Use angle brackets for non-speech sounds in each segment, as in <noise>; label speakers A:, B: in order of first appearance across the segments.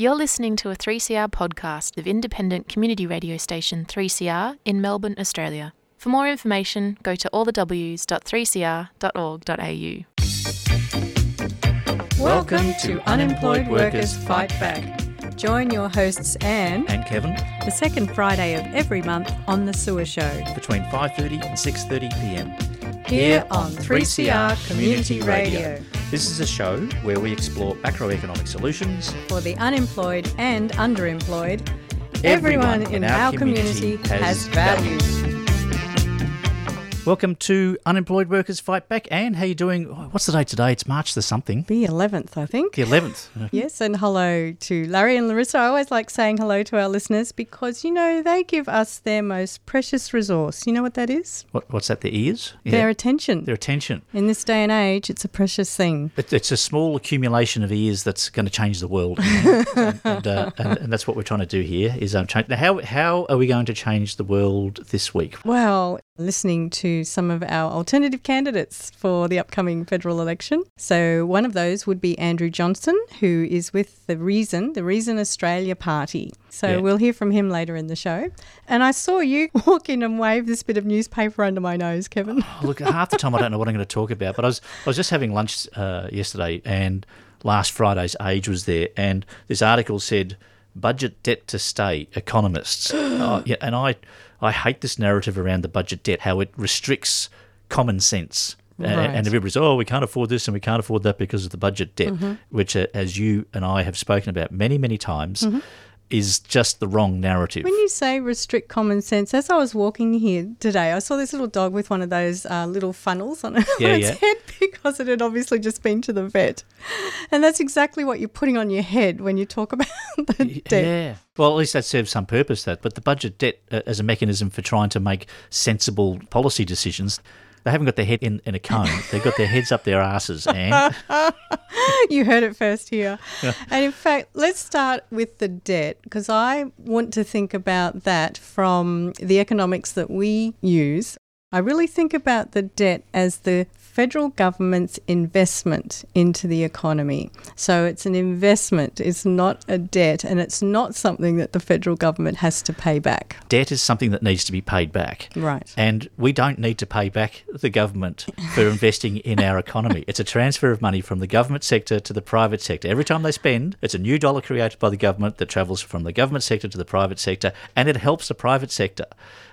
A: You're listening to a 3CR podcast of independent community radio station 3CR in Melbourne, Australia. For more information, go to allthews.3cr.org.au.
B: Welcome to Unemployed Workers Fight Back. Join your hosts Anne
C: and Kevin
B: the second Friday of every month on the Sewer Show
C: between 5:30 and 6:30 p.m.
B: here on 3CR Community Radio
C: This is a show where we explore macroeconomic solutions.
B: for the unemployed and underemployed. Everyone, in, our, community, has value.
C: Welcome to Unemployed Workers Fight Back. Anne, how you doing? What's the date today? It's March the something.
B: The 11th, I think.
C: The 11th. Uh, <laughs>
B: Yes, and hello to Larry and Larissa. I always like saying hello to our listeners because, you know, they give us their most precious resource. You know what that is?
C: What, what's that? Their ears?
B: Their attention.
C: Their attention.
B: In this day and age, it's a precious thing.
C: It, it's a small accumulation of ears that's going to change the world, you <laughs> know? and, and, uh, and, and that's what we're trying to do here. Is um, change. Now, how how are we going to change the world this week?
B: Well, listening to some of our alternative candidates for the upcoming federal election. So, one of those would be Andrew Johnson, who is with the Reason, the Reason Australia Party. So,
C: Yeah.
B: we'll hear from him later in the show. And I saw you <laughs> walk in and wave this bit of newspaper under my nose, Kevin.
C: Oh, look, half the time I don't know what I'm going to talk about, but I was I was just having lunch uh, yesterday, and last Friday's Age was there, and this article said budget debt to stay, economists. <gasps> oh, yeah, and I I hate this narrative around the budget debt, how it restricts common sense.
B: Right.
C: And everybody's, oh, we can't afford this and we can't afford that because of the budget debt, which, uh, as you and I have spoken about many, many times, is just the wrong narrative.
B: When you say restrict common sense, as I was walking here today, I saw this little dog with one of those uh, little funnels on, it, <laughs>
C: Yeah,
B: on its
C: yeah.
B: head because it had obviously just been to the vet. And that's exactly what you're putting on your head when you talk <laughs> about the debt.
C: Yeah. Well, at least that serves some purpose. That, but the budget debt uh, as a mechanism for trying to make sensible policy decisions. They haven't got their head in, in a cone. <laughs> They've got their heads up their asses, and <laughs>
B: you heard it first here. And in fact, let's start with the debt because I want to think about that from the economics that we use. I really think about the debt as the federal government's investment into the economy. So it's an investment, it's not a debt, and it's not something that the federal government has to pay back.
C: debt is something that needs to be paid back.
B: Right.
C: And we don't need to pay back the government for <laughs> investing in our economy. It's a transfer of money from the government sector to the private sector. Every time they spend, it's a new dollar created by the government that travels from the government sector to the private sector, and it helps the private sector.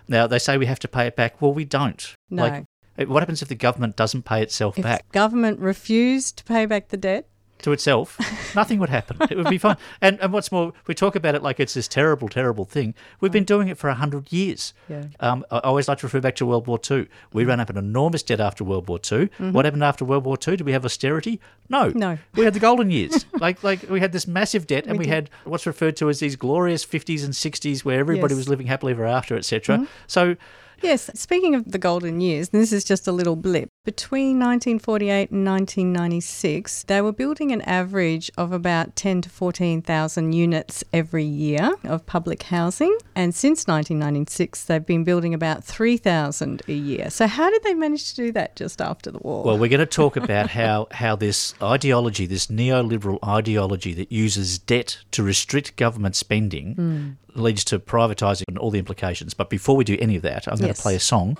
C: Now, they say we have to pay it back. Well, we don't.
B: No.
C: Like, what happens if the government doesn't pay itself
B: If
C: back
B: government refused to pay back the debt,
C: to itself? <laughs> Nothing would happen. It would be fine. And, and what's more, we talk about it like it's this terrible, terrible thing. We've been doing it for 100 years.
B: Yeah.
C: Um, I always like to refer back to World War II. We mm-hmm. ran up an enormous debt after World War II. Mm-hmm. What happened after World War II? Did we have austerity? No.
B: No.
C: We had the golden years. <laughs> like, like we had this massive debt, and
B: We
C: we, had what's referred to as these glorious 50s and 60s where everybody
B: Yes.
C: was living happily ever after, etc. Mm-hmm. So,
B: Yes, speaking of the golden years, this is just a little blip. Between 1948 and 1996, they were building an average of about 10 to 14,000 units every year of public housing, and since 1996 they've been building about 3,000 a year. So how did they manage to do that just after the war?
C: Well, we're going to talk about how, how this ideology, this neoliberal ideology that uses debt to restrict government spending, hmm. leads to privatising and all the implications. But before we do any of that, I'm going
B: Yes.
C: to play a song.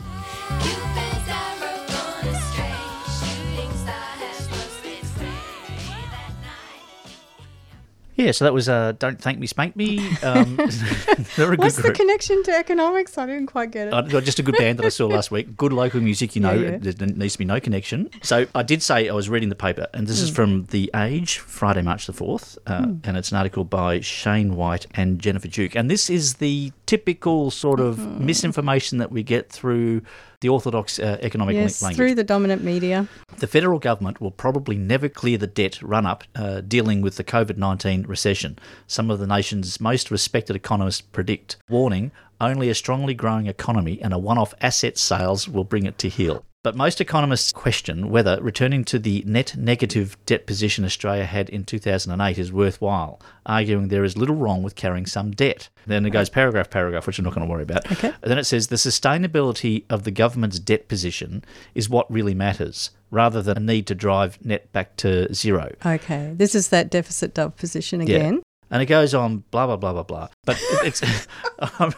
C: Yeah, so that was uh, "Don't Thank Me, Spank Me." Um, <laughs> <laughs> they're a good
B: What's the
C: group.
B: connection to economics? I didn't quite get it.
C: Uh, just a good band that I saw last week. Good local music, you know.
B: Yeah, yeah.
C: There needs to be no connection. So I did say I was reading the paper, and this is
B: Hmm.
C: from The Age, Friday, March the 4th, uh, and it's an article by Shane Wright and Jennifer Duke. And this is the typical sort of
B: Hmm.
C: misinformation that we get through the orthodox uh, economic
B: yes,
C: language.
B: through the dominant media.
C: The federal government will probably never clear the debt run up uh, dealing with the COVID 19 recession. Some of the nation's most respected economists predict, warning, only a strongly growing economy and a one off asset sales will bring it to heel. But most economists question whether returning to the net negative debt position Australia had in 2008 is worthwhile, arguing there is little wrong with carrying some debt. Then it goes paragraph, paragraph, which I'm not going to worry about.
B: Okay.
C: And then it says the sustainability of the government's debt position is what really matters, rather than a need to drive net back to zero.
B: Okay, this is that deficit dove position again.
C: And it goes on, blah blah blah blah blah. But it's <laughs> um,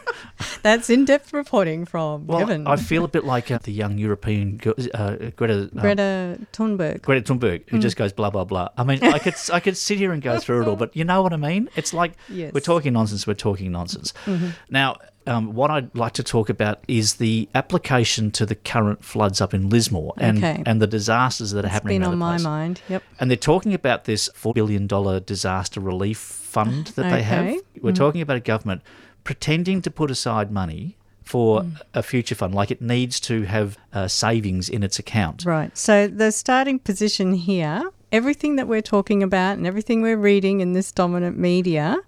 B: That's in-depth reporting from
C: well,
B: Kevin.
C: I feel a bit like uh, the young European uh, Greta uh,
B: Greta Thunberg.
C: Greta Thunberg,
B: Mm.
C: who just goes blah blah blah. I mean, I could I could sit here and go through it all, but you know what I mean? It's like <laughs>
B: Yes.
C: we're talking nonsense. We're talking nonsense.
B: Mm-hmm.
C: Now, um, what I'd like to talk about is the application to the current floods up in Lismore and
B: Okay.
C: and the disasters that are
B: It's
C: happening
B: been on
C: the
B: my
C: place.
B: mind. Yep.
C: And they're talking about this $4 billion disaster relief fund that they have. We're talking about a government pretending to put aside money for a future fund, like it needs to have uh, savings in its account.
B: Right. So the starting position here, everything that we're talking about and everything we're reading in this dominant media,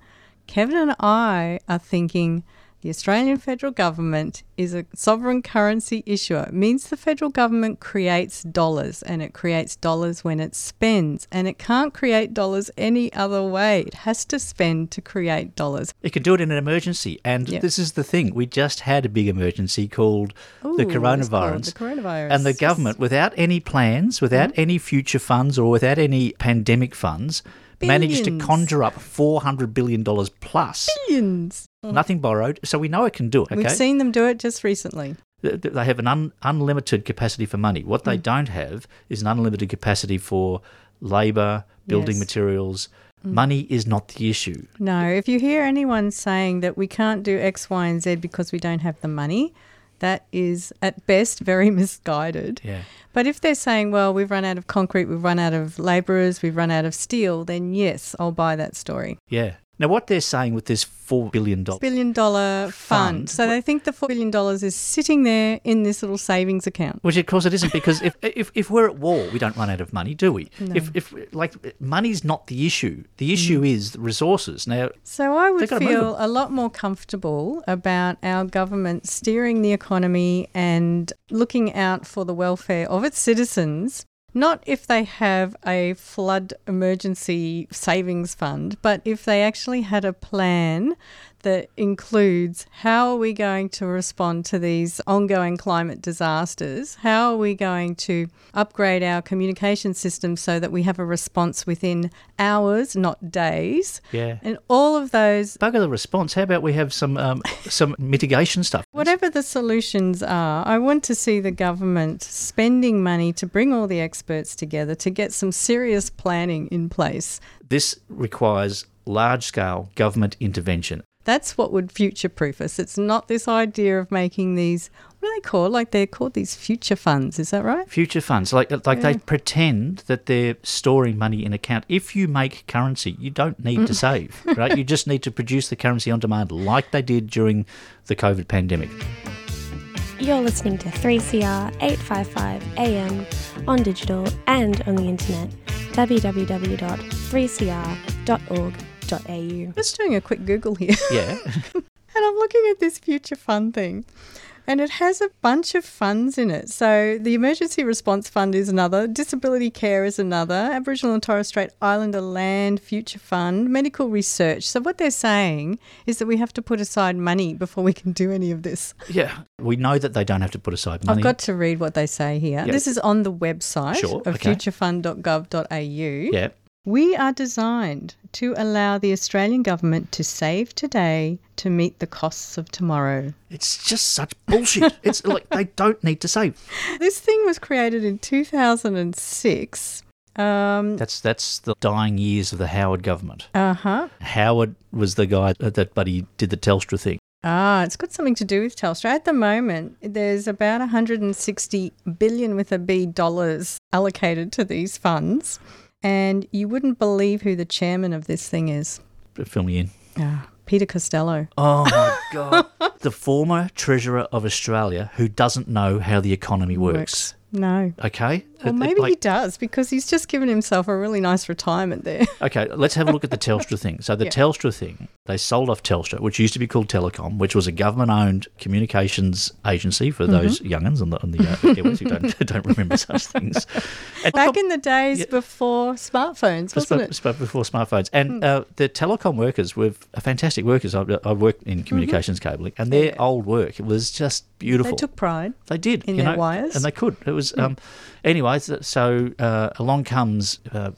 B: Kevin and I are thinking the Australian federal government is a sovereign currency issuer. It means the federal government creates dollars and it creates dollars when it spends and it can't create dollars any other way. It has to spend to create dollars.
C: It can do it in an emergency. And
B: Yep.
C: this is the thing. We just had a big emergency called the
B: Ooh, called
C: coronavirus.
B: The coronavirus.
C: And the
B: Mm-hmm.
C: government, without any plans, without any future funds, or without any pandemic funds, managed to conjure up $400 billion plus.
B: Billions.
C: Nothing borrowed. So we know it can do it. Okay?
B: We've seen them do it just recently.
C: Th- th- They have an un- unlimited capacity for money. What
B: Mm.
C: they don't have is an unlimited capacity for labour, building
B: Yes. Mm.
C: materials. Money is not the issue.
B: No, if you hear anyone saying that we can't do X, Y, and Z because we don't have the money, that is at best very <laughs> misguided.
C: Yeah.
B: But if they're saying, well, we've run out of concrete, we've run out of labourers, we've run out of steel, then yes, I'll buy that story.
C: Yeah. Now, what they're saying with this $4 billion.
B: Billion dollar fund.
C: Fund.
B: So they think the $4 billion is sitting there in this little savings account.
C: Which of course it isn't because if, if if we're at war, we don't run out of money, do we? No. If if like money's not the issue. The issue mm. is resources. Now,
B: So I would
C: They've gotta move
B: feel a lot more comfortable about our government steering the economy and looking out for the welfare of its citizens. Not if they have a flood emergency savings fund, but if they actually had a plan that includes how are we going to respond to these ongoing climate disasters? How are we going to upgrade our communication system so that we have a response within hours, not days?
C: yeah.
B: And all of those,
C: Bugger the response. How about we have some um, <laughs> some mitigation stuff?
B: whatever the solutions are, I want to see the government spending money to bring all the experts together to get some serious planning in place.
C: This requires large scale government intervention.
B: That's what would future proof us. It's not this idea of making these, what are they called? Like they're called these future funds, is that right?
C: Future funds, like like they pretend that they're storing money in account. If you make currency, you don't need to mm. save, right? You just need to produce the currency on demand, like they did during the COVID pandemic.
D: You're listening to 3CR 855 AM on digital and on the internet www.3cr.org.au.
B: Just doing a quick Google here. <laughs>
C: Yeah, <laughs>
B: And I'm looking at this future fund thing. And it has a bunch of funds in it. So the Emergency Response Fund is another, Disability Care is another, Aboriginal and Torres Strait Islander Land Future Fund, Medical Research. So what they're saying is that we have to put aside money before we can do any of this.
C: yeah. We know that they don't have to put aside money.
B: I've got to read what they say here.
C: Yeah.
B: This is on the website
C: Sure,
B: of
C: okay.
B: futurefund.gov.au.
C: yeah,
B: We are designed to allow the Australian government to save today to meet the costs of tomorrow.
C: it's just such bullshit. <laughs> it's like they don't need to save.
B: This thing was created in 2006. Um,
C: That's that's the dying years of the Howard government.
B: uh huh.
C: Howard was the guy that, that but he did the Telstra thing.
B: Ah, it's got something to do with Telstra. At the moment, there's about 160 billion with a B dollars allocated to these funds. And you wouldn't believe who the chairman of this thing is.
C: Fill me in.
B: Ah, Peter Costello.
C: Oh my <laughs> god. the former treasurer of Australia who doesn't know how the economy works.
B: No.
C: Okay?
B: Well,
C: It- it,
B: maybe he does because he's just given himself a really nice retirement there. <laughs>
C: Okay, let's have a look at the Telstra thing. So the
B: Yeah.
C: Telstra thing, they sold off Telstra, which used to be called Telecom, which was a government-owned communications agency for
B: Mm-hmm.
C: those youngins on the on the uh, who don't <laughs> don't remember such things. And
B: Back in the days
C: Yeah.
B: before smartphones, wasn't it?
C: before smartphones. And
B: Hmm.
C: uh, the telecom workers were fantastic workers. I, I worked in communications cabling, and their
B: Mm-hmm. Yeah.
C: old work was just beautiful.
B: They took pride.
C: They did
B: in
C: you
B: their
C: know,
B: wires.
C: And they could. It was um, anyway. So, uh, along comes uh,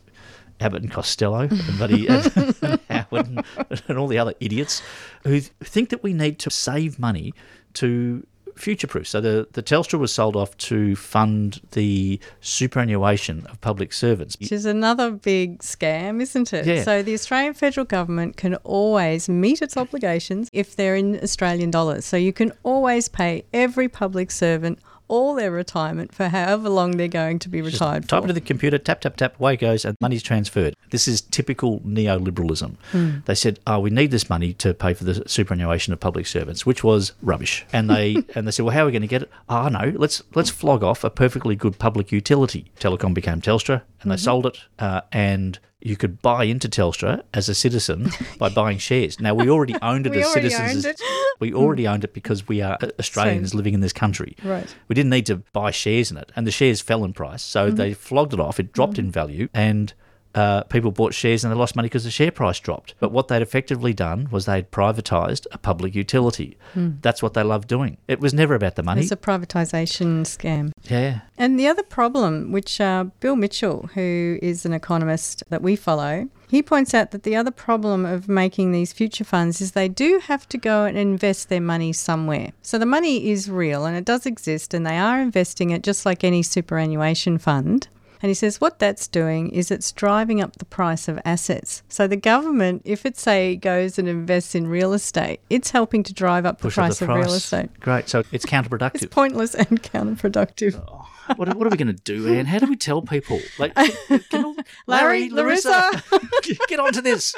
C: Abbott and Costello, <laughs> and Buddy and, <laughs> and when, and all the other idiots who think that we need to save money to future proof. So the, the Telstra was sold off to fund the superannuation of public servants.
B: Which is another big scam, isn't it?
C: Yeah.
B: So the Australian federal government can always meet its obligations if they're in Australian dollars. So you can always pay every public servant all their retirement for however long they're going to be
C: Just
B: retired
C: type
B: for.
C: into the computer, tap, tap, tap, away it goes, and money's transferred. This is typical neoliberalism.
B: Hmm.
C: They said, oh, we need this money to pay for the superannuation of public servants, which was rubbish. And they <laughs> and they said, well, how are we going to get it? Oh, no, let's let's flog off a perfectly good public utility. Telecom became Telstra, and they
B: Mm-hmm.
C: sold it, uh, and you could buy into Telstra as a citizen <laughs> by buying shares. Now, we already owned it as citizens.
B: it.
C: We already owned it because we are Australians living in this country.
B: Right.
C: We didn't need to buy shares in it, and the shares fell in price. So
B: Mm-hmm.
C: they flogged it off. It dropped in value, and uh, people bought shares and they lost money because the share price dropped. But what they'd effectively done was they'd privatised a public utility. That's what they loved doing. It was never about the money.
B: It's a privatisation scam.
C: yeah.
B: And the other problem, which uh, Bill Mitchell, who is an economist that we follow, he points out that the other problem of making these future funds is they do have to go and invest their money somewhere. So the money is real and it does exist, and they are investing it just like any superannuation fund. And he says what that's doing is it's driving up the price of assets. So the government, if it say goes and invests in real estate, it's helping to drive up the
C: Push up
B: price
C: the
B: of real estate.
C: Great. So it's counterproductive.
B: It's pointless and counterproductive. <laughs>
C: what, are- what are we going to do, Anne? How do we tell people? Like, <laughs> all-
B: Larry, Larissa. <laughs>
C: get onto this.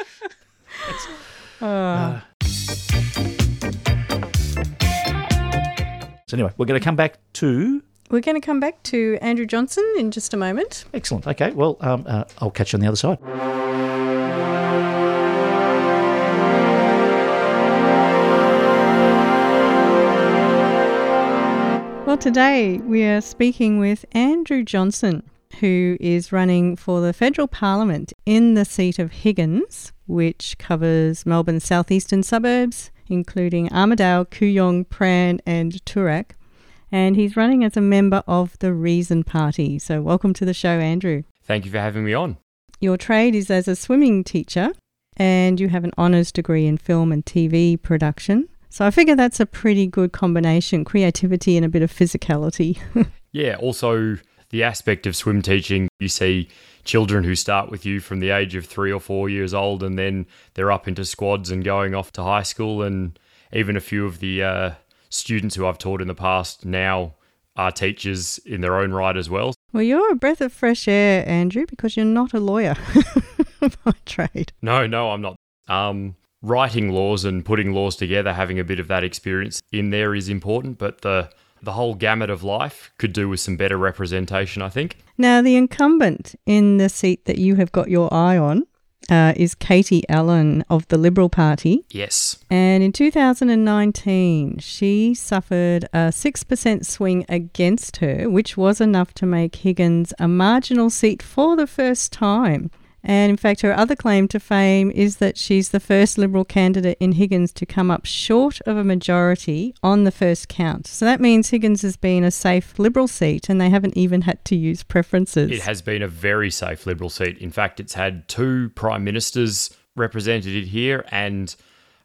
C: Uh. So anyway, we're going to come back to
B: We're going to come back to Andrew Johnson in just a moment.
C: Excellent. Okay. Well, um, uh, I'll catch you on the other side.
B: Well, today we are speaking with Andrew Johnson, who is running for the federal parliament in the seat of Higgins, which covers Melbourne's southeastern suburbs, including Armadale, Kooyong, Prahran, and Toorak. And he's running as a member of the Reason Party. So, welcome to the show, Andrew.
E: Thank you for having me on.
B: Your trade is as a swimming teacher, and you have an honours degree in film and TV production. So I figure that's a pretty good combination creativity and a bit of physicality. <laughs>
E: Yeah, also the aspect of swim teaching, you see children who start with you from the age of three or four years old, and then they're up into squads and going off to high school. And even a few of the uh, students who I've taught in the past now are teachers in their own right as well.
B: well, you're a breath of fresh air, Andrew, because you're not a lawyer <laughs> by trade.
E: No, no, I'm not. Um, writing laws and putting laws together, having a bit of that experience in there is important, but the the whole gamut of life could do with some better representation, I think.
B: Now, the incumbent in the seat that you have got your eye on uh, is Katie Allen of the Liberal Party.
E: Yes.
B: And in 2019, she suffered a 6% swing against her, which was enough to make Higgins a marginal seat for the first time. And in fact, her other claim to fame is that she's the first Liberal candidate in Higgins to come up short of a majority on the first count. So that means Higgins has been a safe Liberal seat and they haven't even had to use preferences.
E: It has been a very safe Liberal seat. In fact, it's had two Prime Ministers represented it here and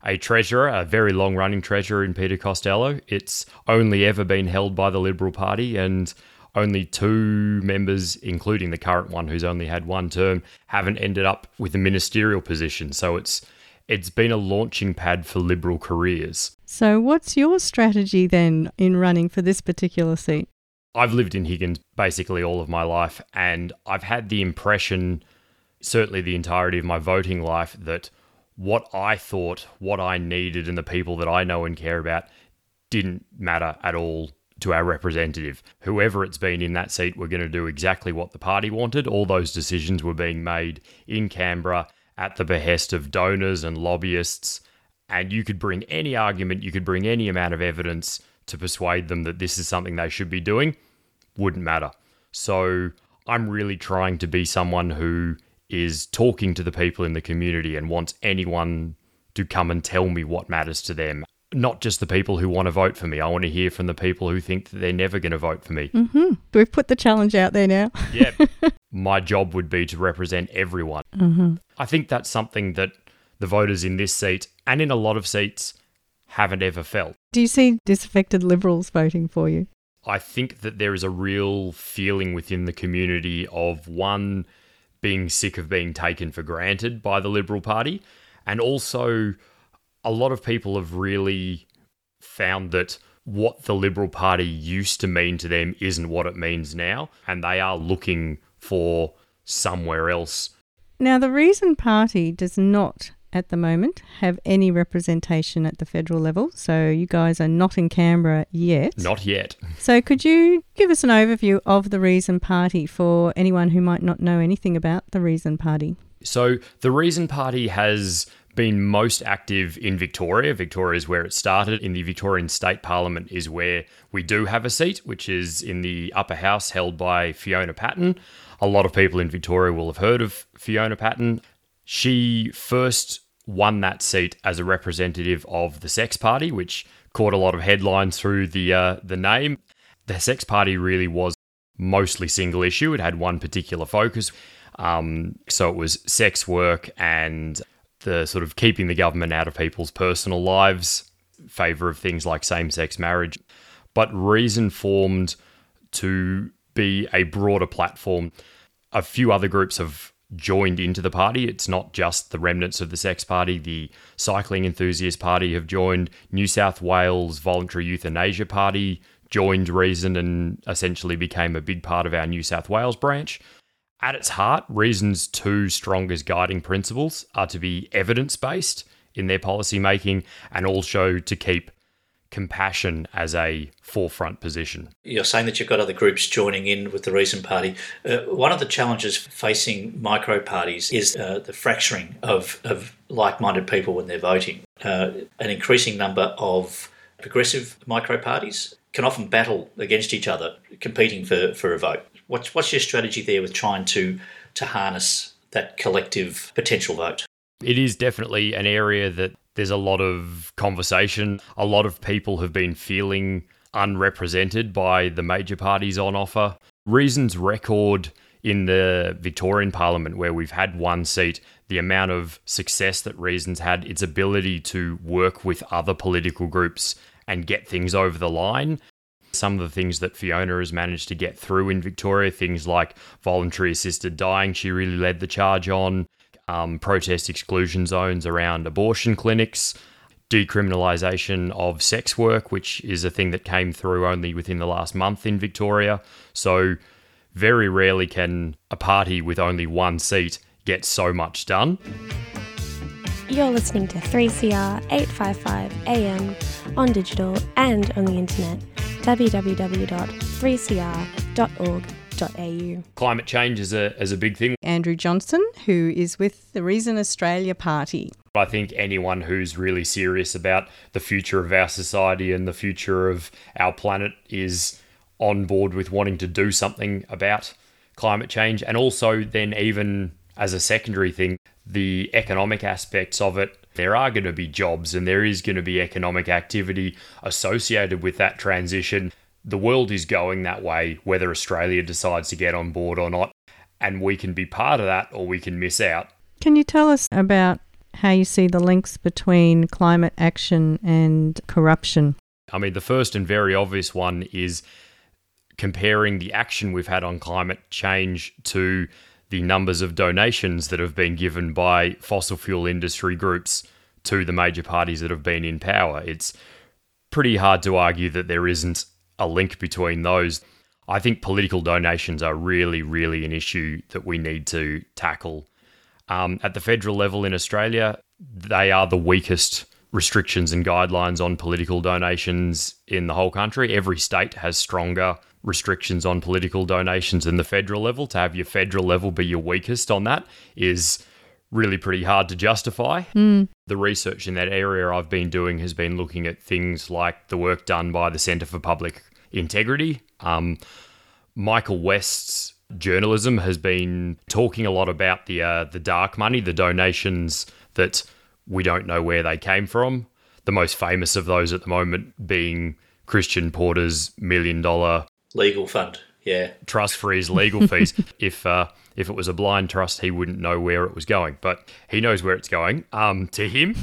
E: a Treasurer, a very long running Treasurer in Peter Costello. It's only ever been held by the Liberal Party and only two members, including the current one who's only had one term, haven't ended up with a ministerial position. So it's it's been a launching pad for Liberal careers.
B: So, what's your strategy then in running for this particular seat?
E: I've lived in Higgins basically all of my life, and I've had the impression, certainly the entirety of my voting life, that what I thought, what I needed, and the people that I know and care about didn't matter at all to our representative. Whoever it's been in that seat, we're going to do exactly what the party wanted. All those decisions were being made in Canberra at the behest of donors and lobbyists. And you could bring any argument, you could bring any amount of evidence to persuade them that this is something they should be doing, wouldn't matter. So I'm really trying to be someone who is talking to the people in the community and wants anyone to come and tell me what matters to them. Not just the people who want to vote for me. I want to hear from the people who think that they're never going to vote for me.
B: Do We've put the challenge out there now. <laughs>
E: Yeah. <laughs> My job would be to represent everyone. Mm-hmm. I think that's something that the voters in this seat and in a lot of seats haven't ever felt.
B: Do you see disaffected Liberals voting for you?
E: I think that there is a real feeling within the community of one being sick of being taken for granted by the Liberal Party, and also a lot of people have really found that what the Liberal Party used to mean to them isn't what it means now, and they are looking for somewhere else.
B: Now, the Reason Party does not at the moment have any representation at the federal level, so you guys are not in Canberra yet.
E: Not yet.
B: So, could you give us an overview of the Reason Party for anyone who might not know anything about the Reason Party?
E: So the Reason Party has been most active in Victoria. Victoria is where it started. In the Victorian State Parliament is where we do have a seat, which is in the upper house held by Fiona Patten. A lot of people in Victoria will have heard of Fiona Patten. She first won that seat as a representative of the Sex Party, which caught a lot of headlines through the uh, the name. The Sex Party really was mostly single issue. It had one particular focus. Um, so it was sex work and the sort of keeping the government out of people's personal lives, favour of things like same sex marriage. But Reason formed to be a broader platform. A few other groups have joined into the party. It's not just the remnants of the Sex Party. The Cycling Enthusiast Party have joined. New South Wales Voluntary Euthanasia Party joined Reason and essentially became a big part of our New South Wales branch. At its heart, Reason's two strongest guiding principles are to be evidence based in their policy making and also to keep compassion as a forefront position.
C: You're saying that you've got other groups joining in with the Reason Party. Uh, one of the challenges facing micro parties is uh, the fracturing of, of like minded people when they're voting. Uh, an increasing number of progressive micro parties can often battle against each other, competing for, for a vote. What's, what's your strategy there with trying to, to harness that collective potential vote?
E: It is definitely an area that there's a lot of conversation. A lot of people have been feeling unrepresented by the major parties on offer. Reason's record in the Victorian Parliament, where we've had one seat, the amount of success that Reason's had, its ability to work with other political groups and get things over the line. Some of the things that Fiona has managed to get through in Victoria, things like voluntary assisted dying, she really led the charge on um, protest exclusion zones around abortion clinics, decriminalisation of sex work, which is a thing that came through only within the last month in Victoria. So, very rarely can a party with only one seat get so much done.
D: You're listening to 3CR 855 AM on digital and on the internet. www.3cr.org.au.
E: Climate change is a, is a big thing.
B: Andrew Johnson, who is with the Reason Australia Party.
E: I think anyone who's really serious about the future of our society and the future of our planet is on board with wanting to do something about climate change. And also, then, even as a secondary thing, the economic aspects of it. There are going to be jobs and there is going to be economic activity associated with that transition. The world is going that way, whether Australia decides to get on board or not. And we can be part of that or we can miss out.
B: Can you tell us about how you see the links between climate action and corruption?
E: I mean, the first and very obvious one is comparing the action we've had on climate change to the numbers of donations that have been given by fossil fuel industry groups to the major parties that have been in power. It's pretty hard to argue that there isn't a link between those. I think political donations are really, really an issue that we need to tackle. Um, at the federal level in Australia, they are the weakest restrictions and guidelines on political donations in the whole country. Every state has stronger restrictions on political donations than the federal level. To have your federal level be your weakest on that is really pretty hard to justify. The research in that area I've been doing has been looking at things like the work done by the Centre for Public Integrity. Um, Michael West's journalism has been talking a lot about the uh, the dark money, the donations that we don't know where they came from. The most famous of those at the moment being Christian Porter's million dollar
C: Legal fund. Yeah.
E: trust for his legal fees. <laughs> if uh, if it was a blind trust, he wouldn't know where it was going, but he knows where it's going. Um, to him.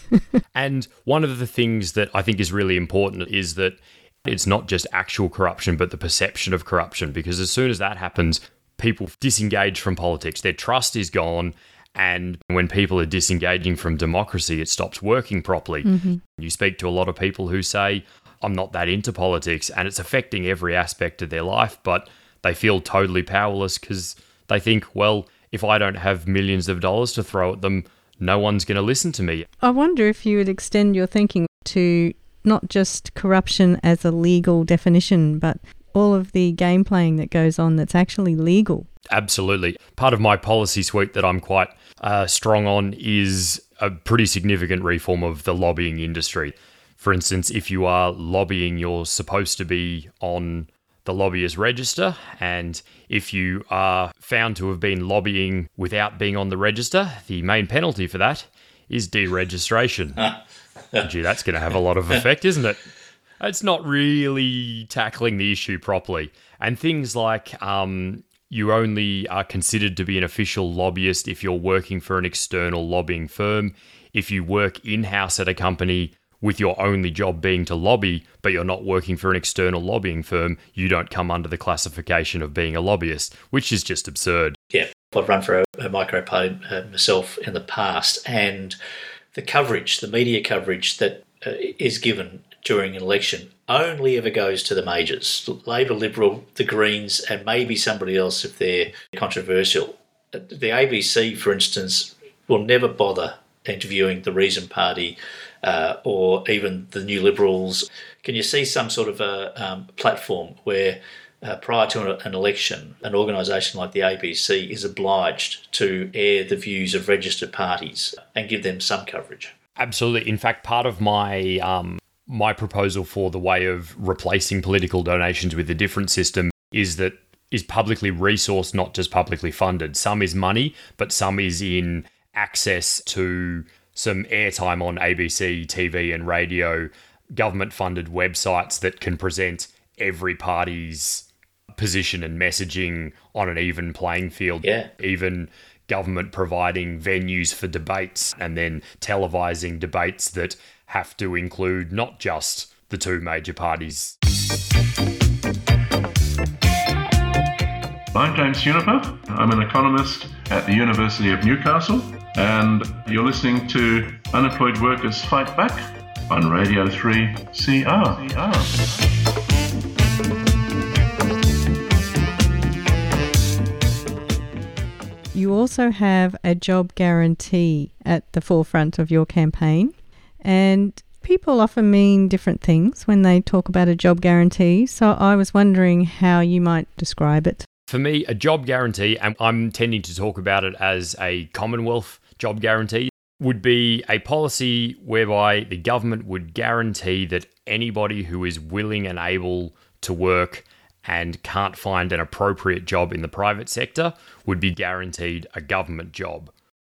E: <laughs> and one of the things that I think is really important is that it's not just actual corruption, but the perception of corruption. Because as soon as that happens, people disengage from politics. Their trust is gone. And when people are disengaging from democracy, it stops working properly. You speak to a lot of people who say, I'm not that into politics, and it's affecting every aspect of their life, but they feel totally powerless because they think, well, if I don't have millions of dollars to throw at them, no one's going to listen to me.
B: I wonder if you would extend your thinking to not just corruption as a legal definition, but all of the game playing that goes on that's actually legal.
E: Absolutely. Part of my policy suite that I'm quite uh, strong on is a pretty significant reform of the lobbying industry. For instance, if you are lobbying, you're supposed to be on the lobbyist register. And if you are found to have been lobbying without being on the register, the main penalty for that is deregistration. <laughs> Gee, that's going to have a lot of effect, isn't it? It's not really tackling the issue properly. And things like um, you only are considered to be an official lobbyist if you're working for an external lobbying firm. If you work in house at a company with your only job being to lobby, but you're not working for an external lobbying firm, you don't come under the classification of being a lobbyist, which is just absurd.
C: Yeah, I've run for a, a micro party uh, myself in the past, and the coverage, the media coverage that uh, is given during an election only ever goes to the majors Labor, Liberal, the Greens, and maybe somebody else if they're controversial. The ABC, for instance, will never bother interviewing the Reason Party uh, or even the New Liberals. Can you see some sort of a um, platform where uh, prior to an, election, an organisation like the ABC is obliged to air the views of registered parties and give them some coverage?
E: Absolutely. In fact, part of my um, my proposal for the way of replacing political donations with a different system is that is publicly resourced, not just publicly funded. Some is money, but some is in access to some airtime on ABC, TV, and radio, government funded websites that can present every party's position and messaging on an even playing field.
C: Yeah.
E: Even government providing venues for debates and then televising debates that have to include not just the two major parties.
F: I'm James Juniper. I'm an economist at the University of Newcastle, and you're listening to Unemployed Workers Fight Back on Radio 3 CR.
B: You also have a job guarantee at the forefront of your campaign, and people often mean different things when they talk about a job guarantee. So I was wondering how you might describe it.
E: For me, a job guarantee, and I'm tending to talk about it as a Commonwealth job guarantee, would be a policy whereby the government would guarantee that anybody who is willing and able to work and can't find an appropriate job in the private sector would be guaranteed a government job.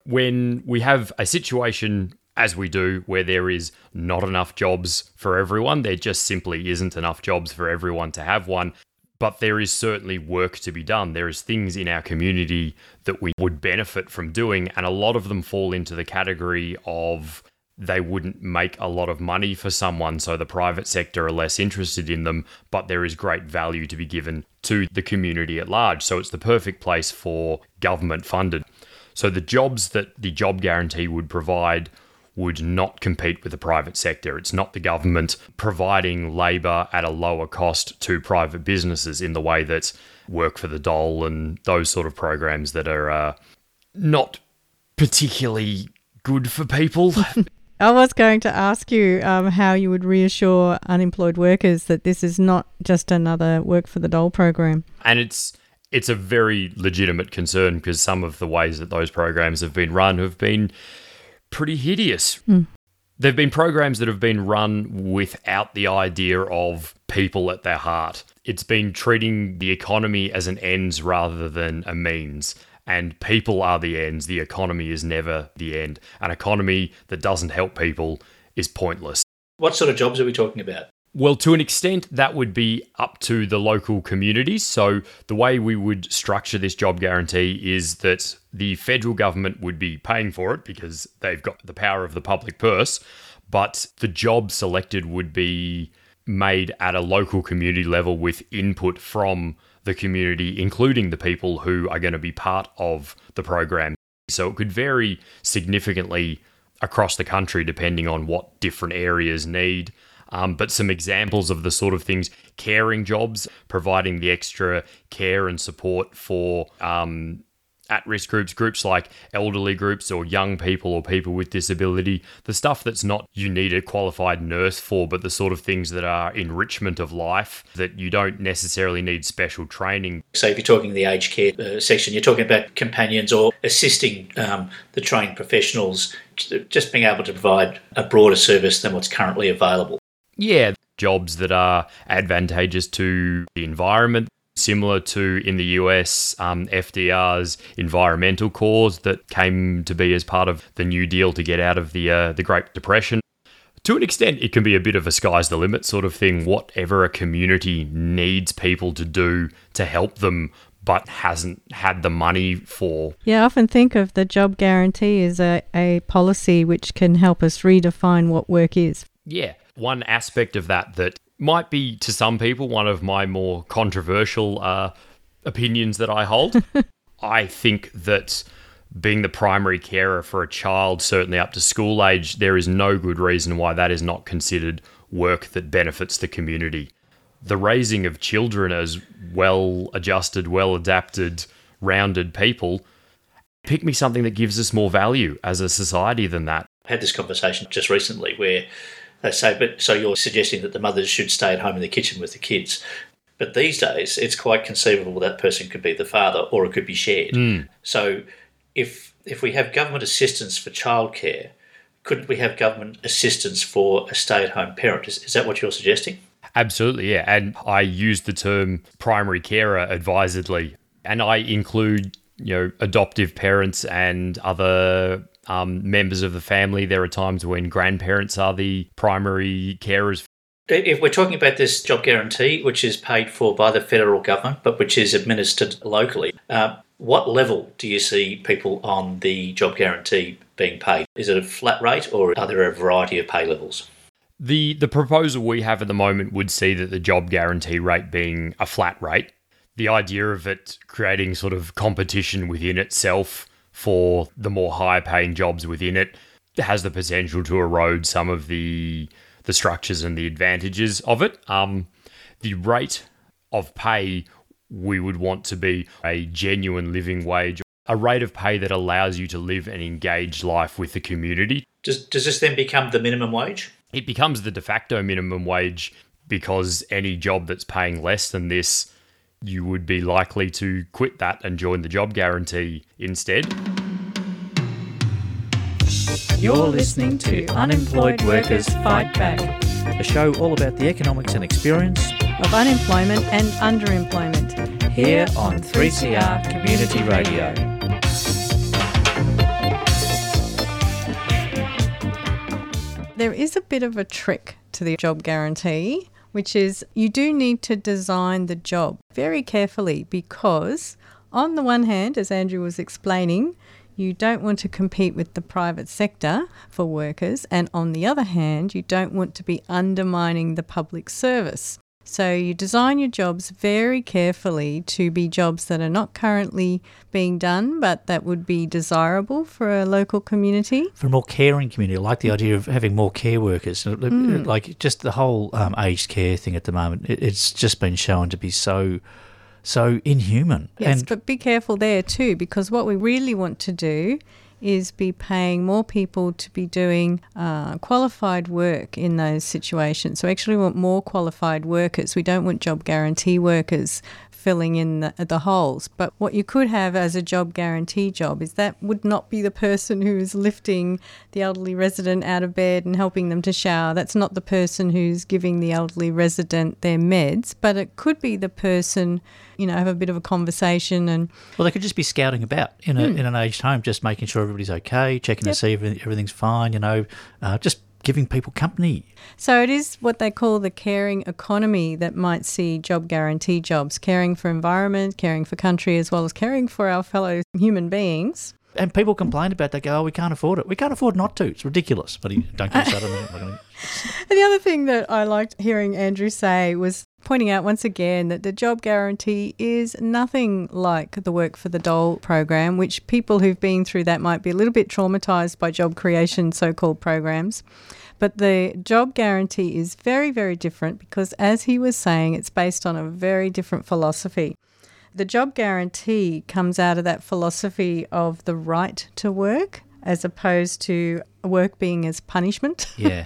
E: When we have a situation, as we do, where there is not enough jobs for everyone, there just simply isn't enough jobs for everyone to have one. But there is certainly work to be done. There is things in our community that we would benefit from doing, and a lot of them fall into the category of they wouldn't make a lot of money for someone, so the private sector are less interested in them, but there is great value to be given to the community at large. So it's the perfect place for government funded. So the jobs that the job guarantee would provide would not compete with the private sector. It's not the government providing labour at a lower cost to private businesses in the way that work for the dole and those sort of programs that are uh, not particularly good for people. <laughs>
B: I was going to ask you um, how you would reassure unemployed workers that this is not just another work for the dole program.
E: and it's it's a very legitimate concern because some of the ways that those programs have been run have been pretty hideous. Hmm. There've been programs that have been run without the idea of people at their heart. It's been treating the economy as an ends rather than a means. And people are the ends. The economy is never the end. An economy that doesn't help people is pointless.
C: What sort of jobs are we talking about?
E: Well, to an extent, that would be up to the local communities. So, the way we would structure this job guarantee is that the federal government would be paying for it because they've got the power of the public purse, but the job selected would be made at a local community level with input from the community, including the people who are going to be part of the program. So, it could vary significantly across the country depending on what different areas need. Um, but some examples of the sort of things caring jobs, providing the extra care and support for um, at risk groups, groups like elderly groups or young people or people with disability, the stuff that's not you need a qualified nurse for, but the sort of things that are enrichment of life that you don't necessarily need special training.
C: So if you're talking the aged care uh, section, you're talking about companions or assisting um, the trained professionals, just being able to provide a broader service than what's currently available.
E: Yeah, jobs that are advantageous to the environment, similar to in the US, um, FDR's environmental cause that came to be as part of the New Deal to get out of the uh, the Great Depression. To an extent, it can be a bit of a sky's the limit sort of thing. Whatever a community needs people to do to help them, but hasn't had the money for.
B: Yeah, I often think of the job guarantee as a, a policy which can help us redefine what work is.
E: Yeah, one aspect of that that might be to some people one of my more controversial uh, opinions that I hold. <laughs> I think that being the primary carer for a child, certainly up to school age, there is no good reason why that is not considered work that benefits the community. The raising of children as well adjusted, well adapted, rounded people, pick me something that gives us more value as a society than that.
C: I had this conversation just recently where they say, but so you're suggesting that the mothers should stay at home in the kitchen with the kids. But these days, it's quite conceivable that person could be the father or it could be shared. Hmm. So if if we have government assistance for childcare, couldn't we have government assistance for a stay at home parent? Is, is that what you're suggesting?
E: Absolutely, yeah. And I use the term primary carer advisedly. And I include, you know, adoptive parents and other um, members of the family. There are times when grandparents are the primary carers.
C: If we're talking about this job guarantee, which is paid for by the federal government but which is administered locally, uh, what level do you see people on the job guarantee being paid? Is it a flat rate or are there a variety of pay levels?
E: The the proposal we have at the moment would see that the job guarantee rate being a flat rate. The idea of it creating sort of competition within itself for the more high paying jobs within it has the potential to erode some of the the structures and the advantages of it. Um, the rate of pay we would want to be a genuine living wage, a rate of pay that allows you to live an engaged life with the community.
C: Does, does this then become the minimum wage?
E: It becomes the de facto minimum wage because any job that's paying less than this, you would be likely to quit that and join the job guarantee instead.
C: You're listening to Unemployed Workers Fight Back, a show all about the economics and experience
B: Of unemployment and underemployment.
C: here on 3CR Community Radio.
B: There is a bit of a trick to the job guarantee, which is you do need to design the job very carefully because, on the one hand, as Andrew was explaining, you don't want to compete with the private sector for workers, and on the other hand, you don't want to be undermining the public service. So you design your jobs very carefully to be jobs that are not currently being done, but that would be desirable for a local community.
C: For a more caring community, I like the idea of having more care workers. Uh, Like just the whole um, aged care thing at the moment, it's just been shown to be so, so inhuman.
B: Yes,
C: and
B: but be careful there too, because what we really want to do is be paying more people to be doing uh, qualified work in those situations. So, actually, want more qualified workers. We don't want job guarantee workers filling in the, the holes. But what you could have as a job guarantee job is that would not be the person who is lifting the elderly resident out of bed and helping them to shower. That's not the person who's giving the elderly resident their meds, but it could be the person, you know, have a bit of a conversation and
C: well, they could just be scouting about in a in an aged home, just making sure everybody's okay, checking
B: Hmm. Yep.
C: to see if everything's fine. You know, uh, just giving people company.
B: So it is what they call the caring economy that might see job guarantee jobs, caring for environment, caring for country, as well as caring for our fellow human beings.
C: And people complain about. They go, "Oh, we can't afford it. We can't afford not to. It's ridiculous." But he, don't get started.
B: And <laughs> the other thing that I liked hearing Andrew say was pointing out once again that the job guarantee is nothing like the Work for the Dole program, which people who've been through that might be a little bit traumatized by job creation so called programs. But the job guarantee is very, very different because, as he was saying, it's based on a very different philosophy. The job guarantee comes out of that philosophy of the right to work as opposed to work being as punishment. <laughs>
C: Yeah,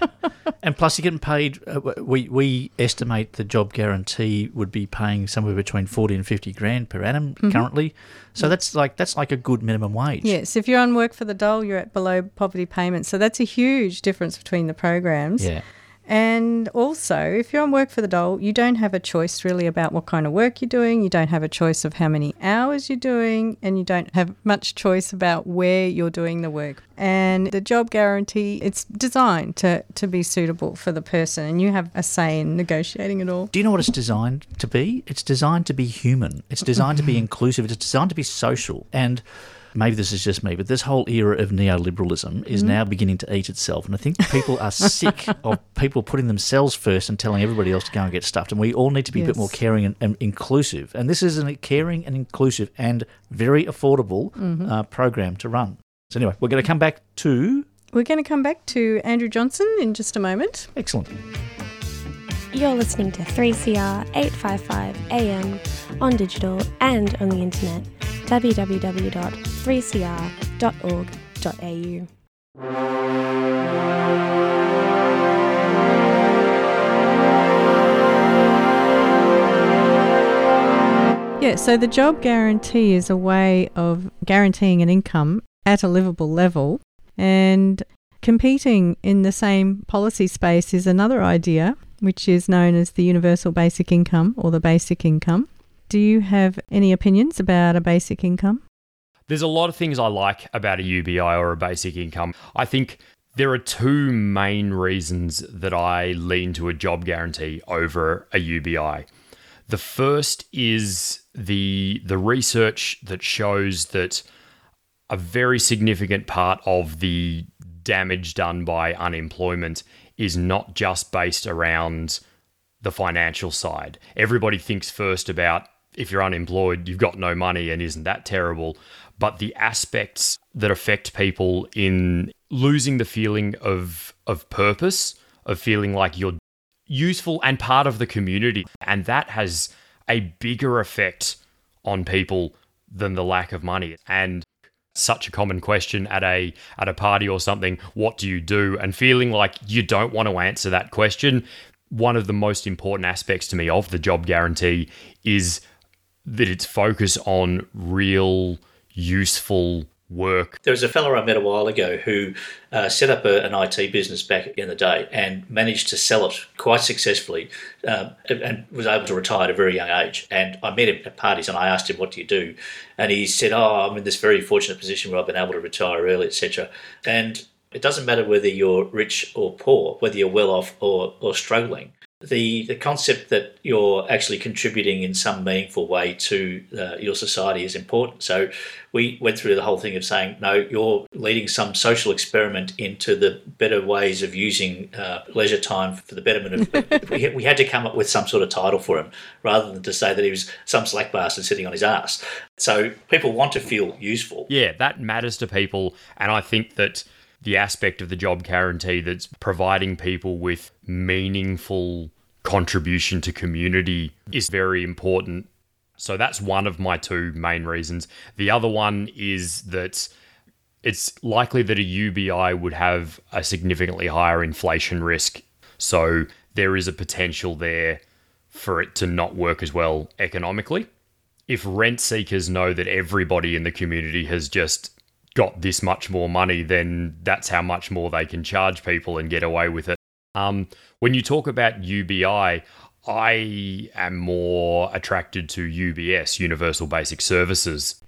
C: and plus you're getting paid. Uh, we we estimate the job guarantee would be paying somewhere between forty and fifty grand per annum currently. So that's like that's like a good minimum wage.
B: Yes, if you're on work for the dole, you're at below poverty payment. So that's a huge difference between the programs.
C: Yeah.
B: And also, if you're on work for the dole, you don't have a choice really about what kind of work you're doing. You don't have a choice of how many hours you're doing, and you don't have much choice about where you're doing the work. And the job guarantee, it's designed to, to be suitable for the person, and you have a say in negotiating it all.
C: Do you know what it's designed to be? It's designed to be human. It's designed to be <laughs> inclusive. It's designed to be social. And maybe this is just me, but this whole era of neoliberalism is now beginning to eat itself. And I think people are <laughs> sick of people putting themselves first and telling everybody else to go and get stuffed. And we all need to be a bit more caring and, and inclusive. And this is a caring and inclusive and very affordable uh, program to run. So anyway, we're going to come back to
B: We're going to come back to Andrew Johnson in just a moment.
C: excellent.
D: You're listening to 3CR 855 AM on digital and on the internet. www.3cr.org.au.
B: Yeah, so the job guarantee is a way of guaranteeing an income at a livable level, and competing in the same policy space is another idea, which is known as the universal basic income or the basic income. Do you have any opinions about a basic income?
E: There's a lot of things I like about a UBI or a basic income. I think there are two main reasons that I lean to a job guarantee over a UBI. The first is the the research that shows that a very significant part of the damage done by unemployment is not just based around the financial side. Everybody thinks first about if you're unemployed, you've got no money, and isn't that terrible? But the aspects that affect people in losing the feeling of of purpose, of feeling like you're useful and part of the community, and that has a bigger effect on people than the lack of money. And such a common question at a at a party or something what do you do? And feeling like you don't want to answer that question one of the most important aspects to me of the job guarantee is that it's focus on real useful work
C: There was a fellow I met a while ago who uh, set up a, an IT business back in the day and managed to sell it quite successfully um, and- was able to retire at a very young age. And I met him at parties and I asked him, What do you do? And he said, Oh, I'm in this very fortunate position where I've been able to retire early, etc. And it doesn't matter whether you're rich or poor, whether you're well off or, or struggling. The, the concept that you're actually contributing in some meaningful way to uh, your society is important. So we went through the whole thing of saying, no, you're leading some social experiment into the better ways of using uh, leisure time for the betterment of. <laughs> we, we had to come up with some sort of title for him rather than to say that he was some slack bastard sitting on his ass. So people want to feel useful.
E: yeah, that matters to people. And I think that the aspect of the job guarantee that's providing people with meaningful contribution to community is very important. So that's one of my two main reasons. The other one is that it's likely that a UBI would have a significantly higher inflation risk. So there is a potential there for it to not work as well economically if rent seekers know that everybody in the community has just got this much more money, then that's how much more they can charge people and get away with it. Um, when you talk about UBI, I am more attracted to UBS, Universal Basic Services.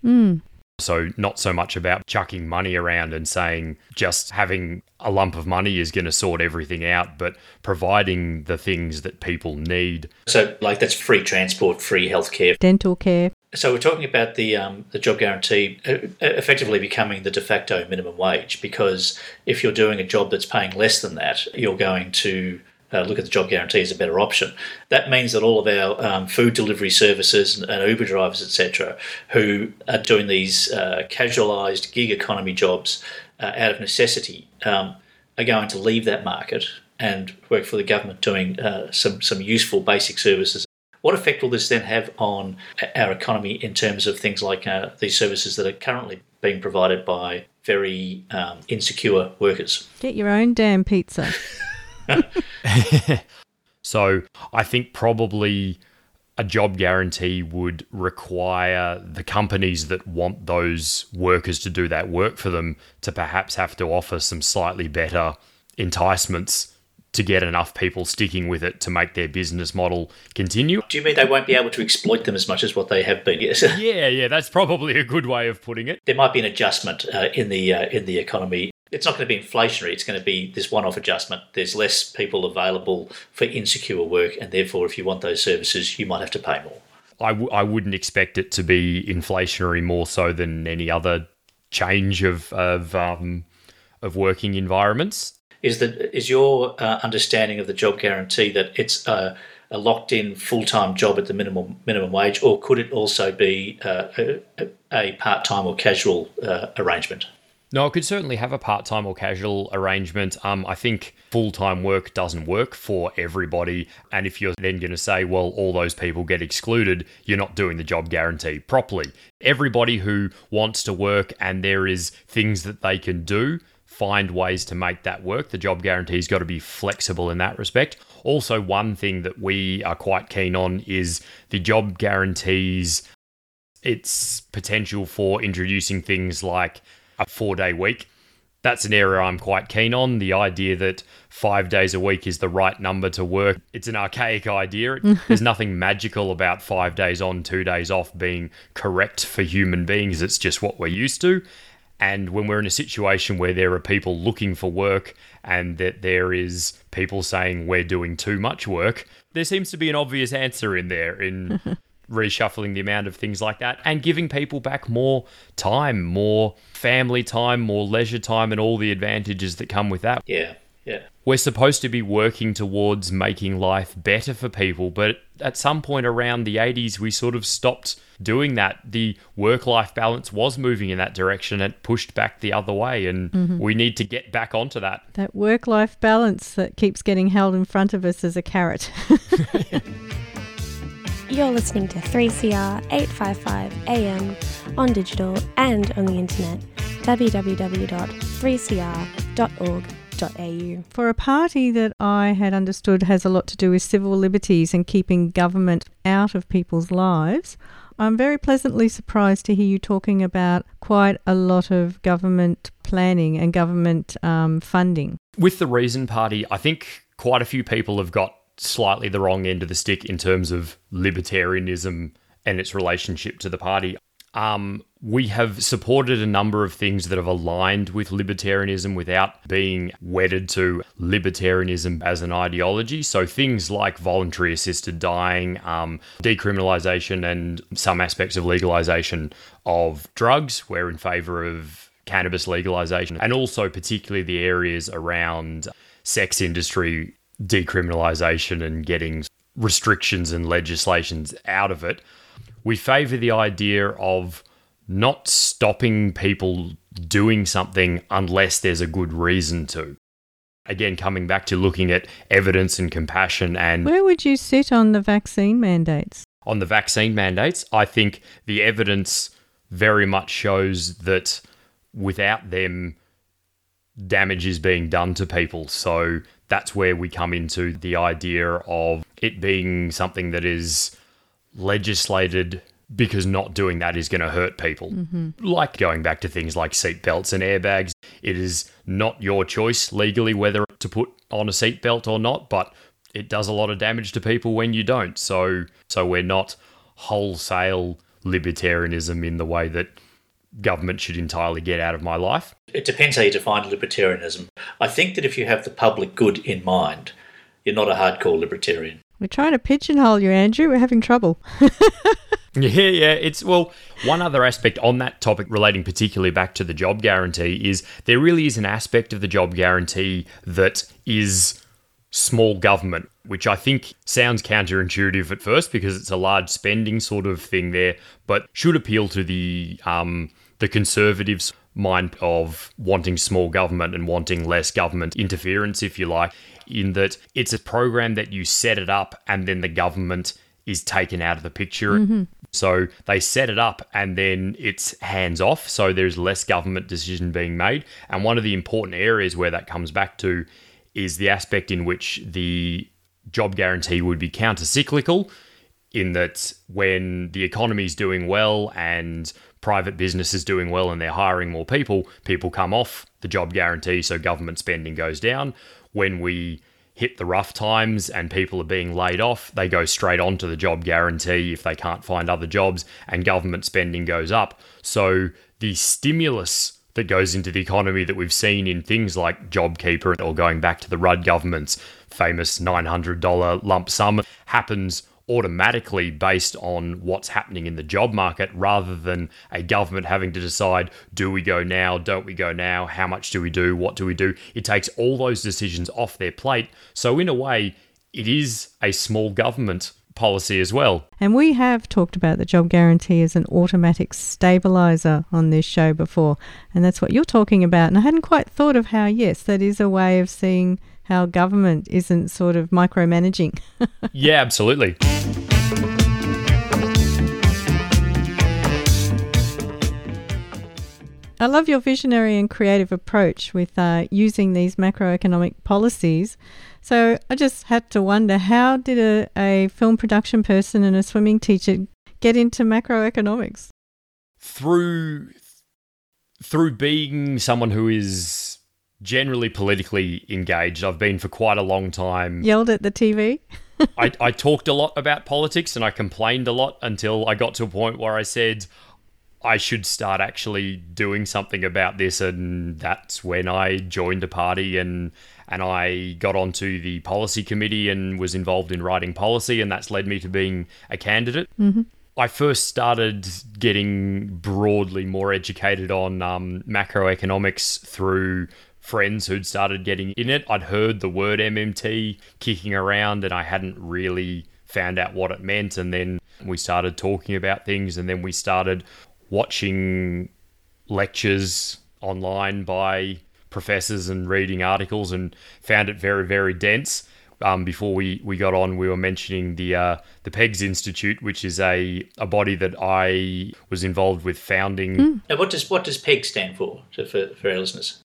E: So, not so much about chucking money around and saying just having a lump of money is going to sort everything out, but providing the things that people need.
G: So, like that's free transport, free healthcare.
B: Dental care.
G: So, we're talking about the um, the job guarantee uh, effectively becoming the de facto minimum wage because if you're doing a job that's paying less than that, you're going to uh, look at the job guarantee as a better option. That means that all of our um, food delivery services and, and Uber drivers, etc., who are doing these uh, casualised gig economy jobs uh, out of necessity, um, are going to leave that market and work for the government doing uh, some some useful basic services. What effect will this then have on our economy in terms of things like uh, these services that are currently being provided by very um, insecure workers?
B: Get your own damn pizza. <laughs> <laughs>
E: So I think probably a job guarantee would require the companies that want those workers to do that work for them to perhaps have to offer some slightly better enticements to get enough people sticking with it to make their business model continue.
G: Do you mean they won't be able to exploit them as much as what they have been? Yes. <laughs>
E: Yeah, yeah, that's probably a good way of putting it.
G: there might be an adjustment uh, in the uh, in the economy. It's not going to be inflationary. It's going to be this one-off adjustment. There's less people available for insecure work, and therefore, if you want those services, you might have to pay more.
E: I, w- I wouldn't expect it to be inflationary more so than any other change of of um, of working environments.
G: Is that is your uh, understanding of the job guarantee that it's a, a locked-in full-time job at the minimum minimum wage, or could it also be uh, a, a- a part-time or casual uh, arrangement?
E: No, I could certainly have a part time or casual arrangement. Um, I think full time work doesn't work for everybody. And if you're then going to say, well, all those people get excluded, you're not doing the job guarantee properly. Everybody who wants to work and there is things that they can do, find ways to make that work. The job guarantee's got to be flexible in that respect. Also, one thing that we are quite keen on is the job guarantees its potential for introducing things like a four day week. That's an area I'm quite keen on. The idea that five days a week is the right number to work. It's an archaic idea. <laughs> There's nothing magical about five days on, two days off being correct for human beings. It's just what we're used to. And when we're in a situation where there are people looking for work and that there is people saying we're doing too much work, there seems to be an obvious answer in there in <laughs> reshuffling the amount of things like that and giving people back more time, more family time, more leisure time, and all the advantages that come with that.
G: Yeah, yeah.
E: We're supposed to be working towards making life better for people, but at some point around the 80s, we sort of stopped doing that. The work life balance was moving in that direction and pushed back the other way, and mm-hmm. we need to get back onto that.
B: That work life balance that keeps getting held in front of us as a carrot. <laughs> <laughs>
D: You're listening to 3CR 855 AM on digital and on the internet. www.3cr.org.au.
B: For a party that I had understood has a lot to do with civil liberties and keeping government out of people's lives, I'm very pleasantly surprised to hear you talking about quite a lot of government planning and government um, funding.
E: With the Reason Party, I think quite a few people have got slightly the wrong end of the stick in terms of libertarianism and its relationship to the party. Um, we have supported a number of things that have aligned with libertarianism without being wedded to libertarianism as an ideology. So things like voluntary assisted dying, um, decriminalisation, and some aspects of legalisation of drugs. We're in favour of cannabis legalisation, and also particularly the areas around sex industry decriminalisation and getting restrictions and legislations out of it. We favour the idea of not stopping people doing something unless there's a good reason to. Again, coming back to looking at evidence and compassion and
B: Where would you sit on the vaccine mandates?
E: on the vaccine mandates, I think the evidence very much shows that without them, damage is being done to people. So that's where we come into the idea of it being something that is legislated because not doing that is going to hurt people. Mm-hmm. Like going back to things like seatbelts and airbags, it is not your choice legally whether to put on a seatbelt or not, but it does a lot of damage to people when you don't. So so we're not wholesale libertarianism in the way that government should entirely get out of my life.
C: It depends how you define libertarianism. I think that if you have the public good in mind, you're not a hardcore libertarian.
B: We're trying to pigeonhole you, Andrew. We're having trouble. <laughs>
E: Yeah, yeah. It's well, one other aspect on that topic relating particularly back to the job guarantee is there really is an aspect of the job guarantee that is small government, which I think sounds counterintuitive at first because it's a large spending sort of thing there, but should appeal to the um, the conservatives' mind of wanting small government and wanting less government interference, if you like, in that it's a program that you set it up and then the government is taken out of the picture. Mm-hmm. So they set it up and then it's hands off. So there's less government decision being made. And one of the important areas where that comes back to is the aspect in which the job guarantee would be counter cyclical, in that when the economy is doing well and private business is doing well and they're hiring more people, people come off the job guarantee, so government spending goes down. When we hit the rough times and people are being laid off, they go straight onto the job guarantee if they can't find other jobs and government spending goes up. So the stimulus that goes into the economy that we've seen in things like JobKeeper or going back to the Rudd government's famous $900 lump sum happens automatically based on what's happening in the job market rather than a government having to decide do we go now, don't we go now, how much do we do, what do we do. It takes all those decisions off their plate. So, in a way, it is a small government policy as well.
B: And we have talked about the job guarantee as an automatic stabilizer on this show before. And that's what you're talking about. And I hadn't quite thought of how, yes, that is a way of seeing how government isn't sort of micromanaging. <laughs>
E: Yeah, absolutely.
B: I love your visionary and creative approach with uh, using these macroeconomic policies. So I just had to wonder how did a, a film production person and a swimming teacher get into macroeconomics?
E: through through being someone who is generally politically engaged, I've been for quite a long time.
B: Yelled at the TV?
E: I, I talked a lot about politics and I complained a lot until I got to a point where I said I should start actually doing something about this, and that's when I joined a party and and I got onto the policy committee and was involved in writing policy, and that's led me to being a candidate. I first started getting broadly more educated on um, macroeconomics through friends who'd started getting in it. I'd heard the word MMT kicking around and I hadn't really found out what it meant. And then we started talking about things and then we started watching lectures online by professors and reading articles and found it very, very dense. Um, before we, we got on, we were mentioning the uh, the PEGS Institute, which is a, a body that I was involved with founding.
C: Now, what does what does PEG stand for, so for, for our listeners?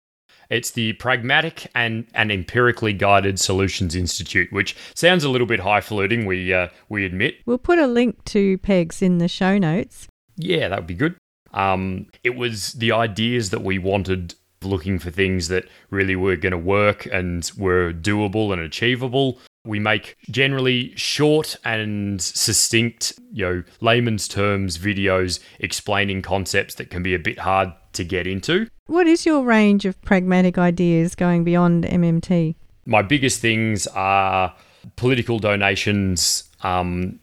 E: It's the Pragmatic and, and Empirically Guided Solutions Institute, which sounds a little bit highfalutin. We uh, we admit.
B: We'll put a link to PEGS in the show notes.
E: Yeah, that would be good. Um, it was the ideas that we wanted, looking for things that really were going to work and were doable and achievable. We make generally short and succinct, you know, layman's terms videos explaining concepts that can be a bit hard to get into.
B: What is your range of pragmatic ideas going beyond MMT?
E: my biggest things are political donations um,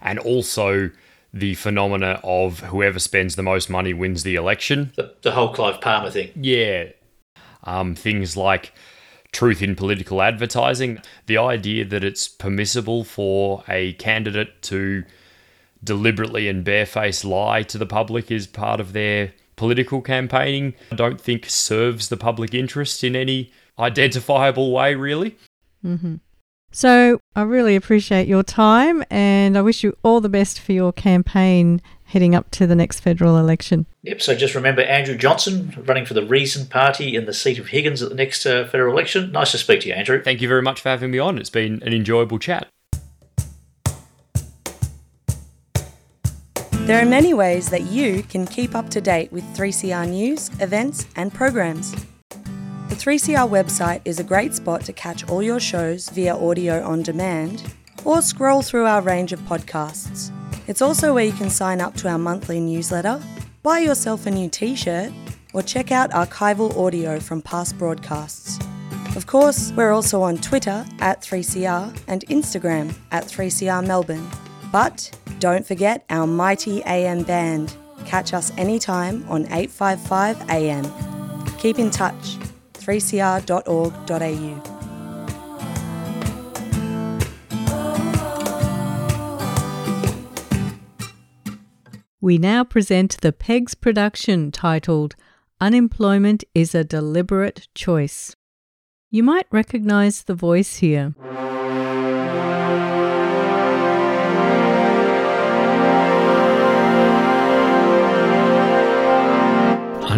E: and also the phenomena of whoever spends the most money wins the election.
C: The, the whole Clive Palmer thing.
E: Yeah. Um, things like truth in political advertising, the idea that it's permissible for a candidate to deliberately and barefaced lie to the public is part of their political campaigning. I don't think serves the public interest in any identifiable way, really. Mm-hmm.
B: So I really appreciate your time and I wish you all the best for your campaign heading up to the next federal election.
C: Yep. So just remember Andrew Johnson running for the Reason Party in the seat of Higgins at the next uh, federal election. Nice to speak to you, Andrew.
E: Thank you very much for having me on. It's been an enjoyable chat.
H: There are many ways that you can keep up to date with 3CR news, events, and programs. The 3CR website is a great spot to catch all your shows via audio on demand or scroll through our range of podcasts. It's also where you can sign up to our monthly newsletter, buy yourself a new t shirt, or check out archival audio from past broadcasts. Of course, we're also on Twitter at 3CR and Instagram at 3CR Melbourne. But don't forget our mighty AM band. Catch us anytime on 855 AM. Keep in touch. 3cr.org.au.
B: We now present the PEGS production titled Unemployment is a Deliberate Choice. You might recognize the voice here.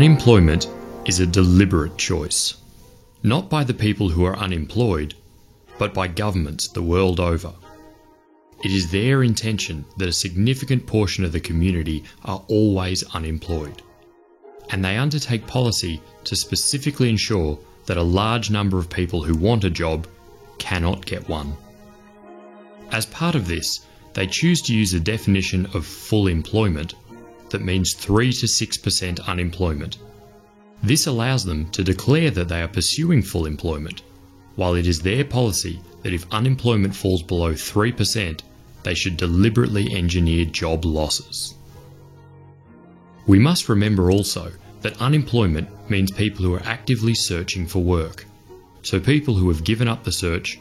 E: Unemployment is a deliberate choice, not by the people who are unemployed, but by governments the world over. It is their intention that a significant portion of the community are always unemployed, and they undertake policy to specifically ensure that a large number of people who want a job cannot get one. As part of this, they choose to use a definition of full employment that means 3 to 6% unemployment. This allows them to declare that they are pursuing full employment, while it is their policy that if unemployment falls below 3%, they should deliberately engineer job losses. We must remember also that unemployment means people who are actively searching for work. So people who have given up the search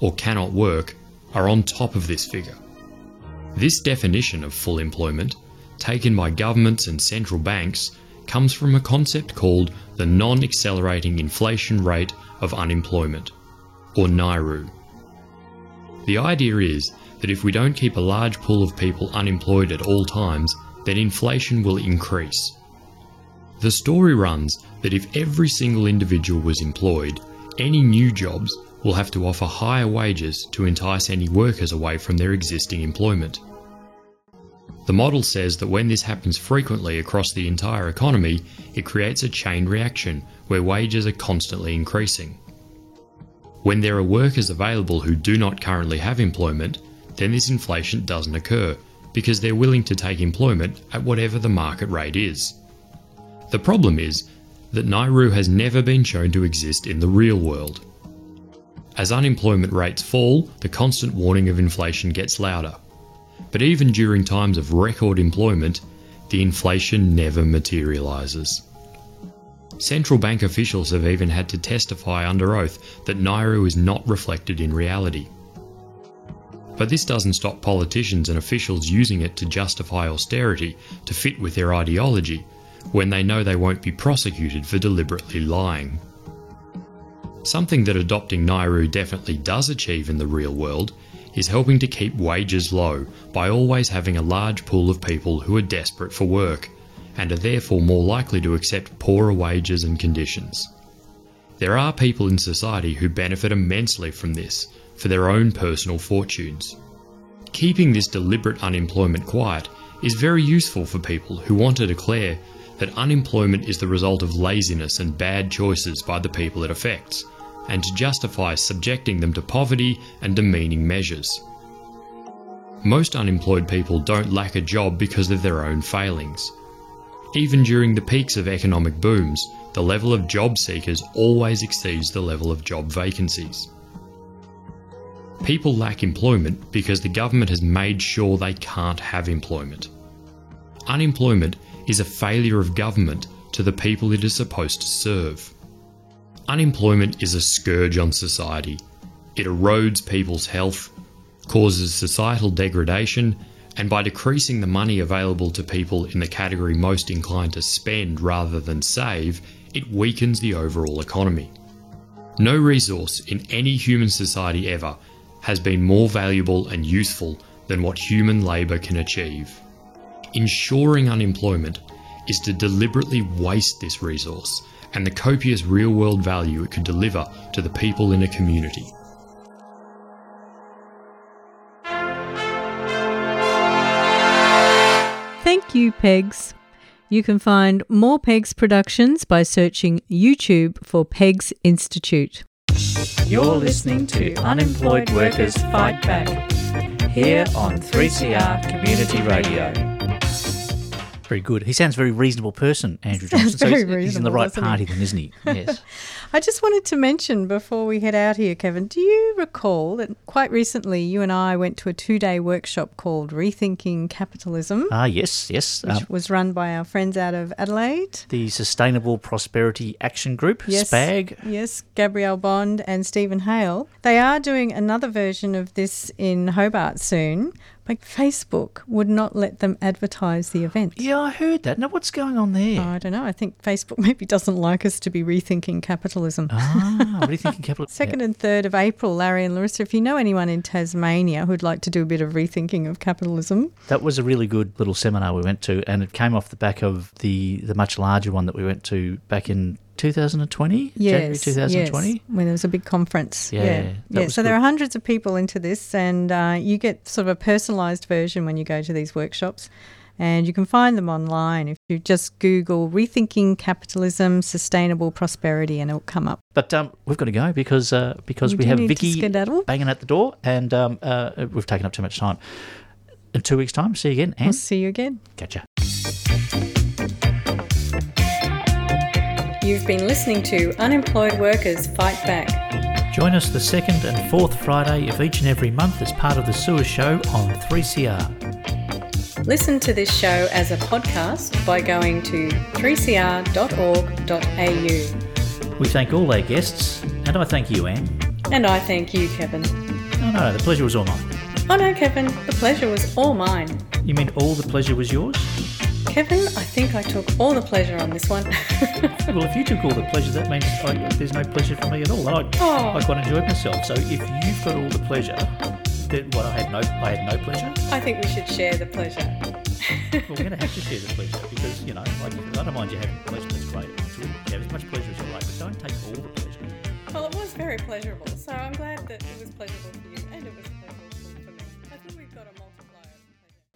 E: or cannot work are on top of this figure. This definition of full employment, taken by governments and central banks, comes from a concept called the non accelerating inflation rate of unemployment, or NAIRU. The idea is that if we don't keep a large pool of people unemployed at all times, then inflation will increase. The story runs that if every single individual was employed, any new jobs will have to offer higher wages to entice any workers away from their existing employment. The model says that when this happens frequently across the entire economy, it creates a chain reaction where wages are constantly increasing. When there are workers available who do not currently have employment, then this inflation doesn't occur because they're willing to take employment at whatever the market rate is. The problem is that NAIRU has never been shown to exist in the real world. As unemployment rates fall, the constant warning of inflation gets louder. But even during times of record employment, the inflation never materialises. Central bank officials have even had to testify under oath that NAIRU is not reflected in reality. But this doesn't stop politicians and officials using it to justify austerity to fit with their ideology when they know they won't be prosecuted for deliberately lying. Something that adopting NAIRU definitely does achieve in the real world is helping to keep wages low by always having a large pool of people who are desperate for work and are therefore more likely to accept poorer wages and conditions. There are people in society who benefit immensely from this for their own personal fortunes. Keeping this deliberate unemployment quiet is very useful for people who want to declare that unemployment is the result of laziness and bad choices by the people it affects, and to justify subjecting them to poverty and demeaning measures. Most unemployed people don't lack a job because of their own failings. Even during the peaks of economic booms, the level of job seekers always exceeds the level of job vacancies. People lack employment because the government has made sure they can't have employment. Unemployment is a failure of government to the people it is supposed to serve. Unemployment is a scourge on society. It erodes people's health, causes societal degradation, and by decreasing the money available to people in the category most inclined to spend rather than save, it weakens the overall economy. No resource in any human society ever has been more valuable and useful than what human labour can achieve. Ensuring unemployment is to deliberately waste this resource and the copious real world value it could deliver to the people in a community.
B: Thank you, Pegs. You can find more Pegs productions by searching YouTube for Pegs Institute.
C: You're listening to Unemployed Workers Fight Back here on 3CR Community Radio. Very good. He sounds a very reasonable person, Andrew Johnson. so he's, he's in the right
B: doesn't he?
C: party then, isn't he? <laughs> Yes.
B: I just wanted to mention before we head out here, Kevin, do you recall that quite recently you and I went to a two day workshop called Rethinking Capitalism,
C: Ah, yes, yes.
B: which
C: Um,
B: was run by our friends out of Adelaide?
C: the Sustainable Prosperity Action Group,
B: Yes.
C: SPAG.
B: Yes, Gabrielle Bond and Steven Hail. They are doing another version of this in Hobart soon, but Facebook would not let them advertise the event.
C: Yeah, I heard that. Now, what's going on there?
B: I don't know. I think Facebook <laughs> maybe doesn't like us to be rethinking capitalism.
C: ah, <laughs> what do you think in capital?
B: Second and third of April, Larry and Larissa, if you know anyone in Tasmania who'd like to do a bit of rethinking of capitalism,
C: That was a really good little seminar we went to, and it came off the back of the, the much larger one that we went to back in 2020, January
B: yes,
C: 2020.
B: yes, when there was a big conference.
C: Yeah,
B: yeah. yeah. So there are hundreds of people into this, and uh, you get sort of a personalised version when you go to these workshops. And you can find them online if you just Google Rethinking Capitalism, Sustainable Prosperity, and it'll come up.
C: But um, we've got to go because uh, because
B: We
C: we, have Vicky banging at the door, and um, uh, we've taken up too much time. In two weeks' time, see you again, and
B: see you again.
C: catch
B: You've been listening to Unemployed Workers Fight Back.
C: Join us the second and fourth Friday of each and every month as part of the Sewer Show on 3CR.
B: Listen to this show as a podcast by going to 3cr.org.au.
C: We thank all our guests, and I thank you, Anne.
B: And I thank you, Kevin.
C: No, no, the pleasure was all mine.
B: Oh no, Kevin, the pleasure was all mine.
C: You mean all the pleasure was yours?
B: Kevin, I think I took all the pleasure on this one. <laughs>
C: Well, if you took all the pleasure, that means I, there's no pleasure for me at all. I,
B: Oh.
C: I quite enjoyed myself. So if you've got all the pleasure, then what? I had no, I had no pleasure.
B: I think we should share the pleasure.
C: Well, we're going to have to share the <laughs> pleasure because you know, like, I don't mind you having pleasure. That's great. Really, have as much pleasure as you like, but don't take all the pleasure.
B: Well, it was very pleasurable, so I'm glad that it was pleasurable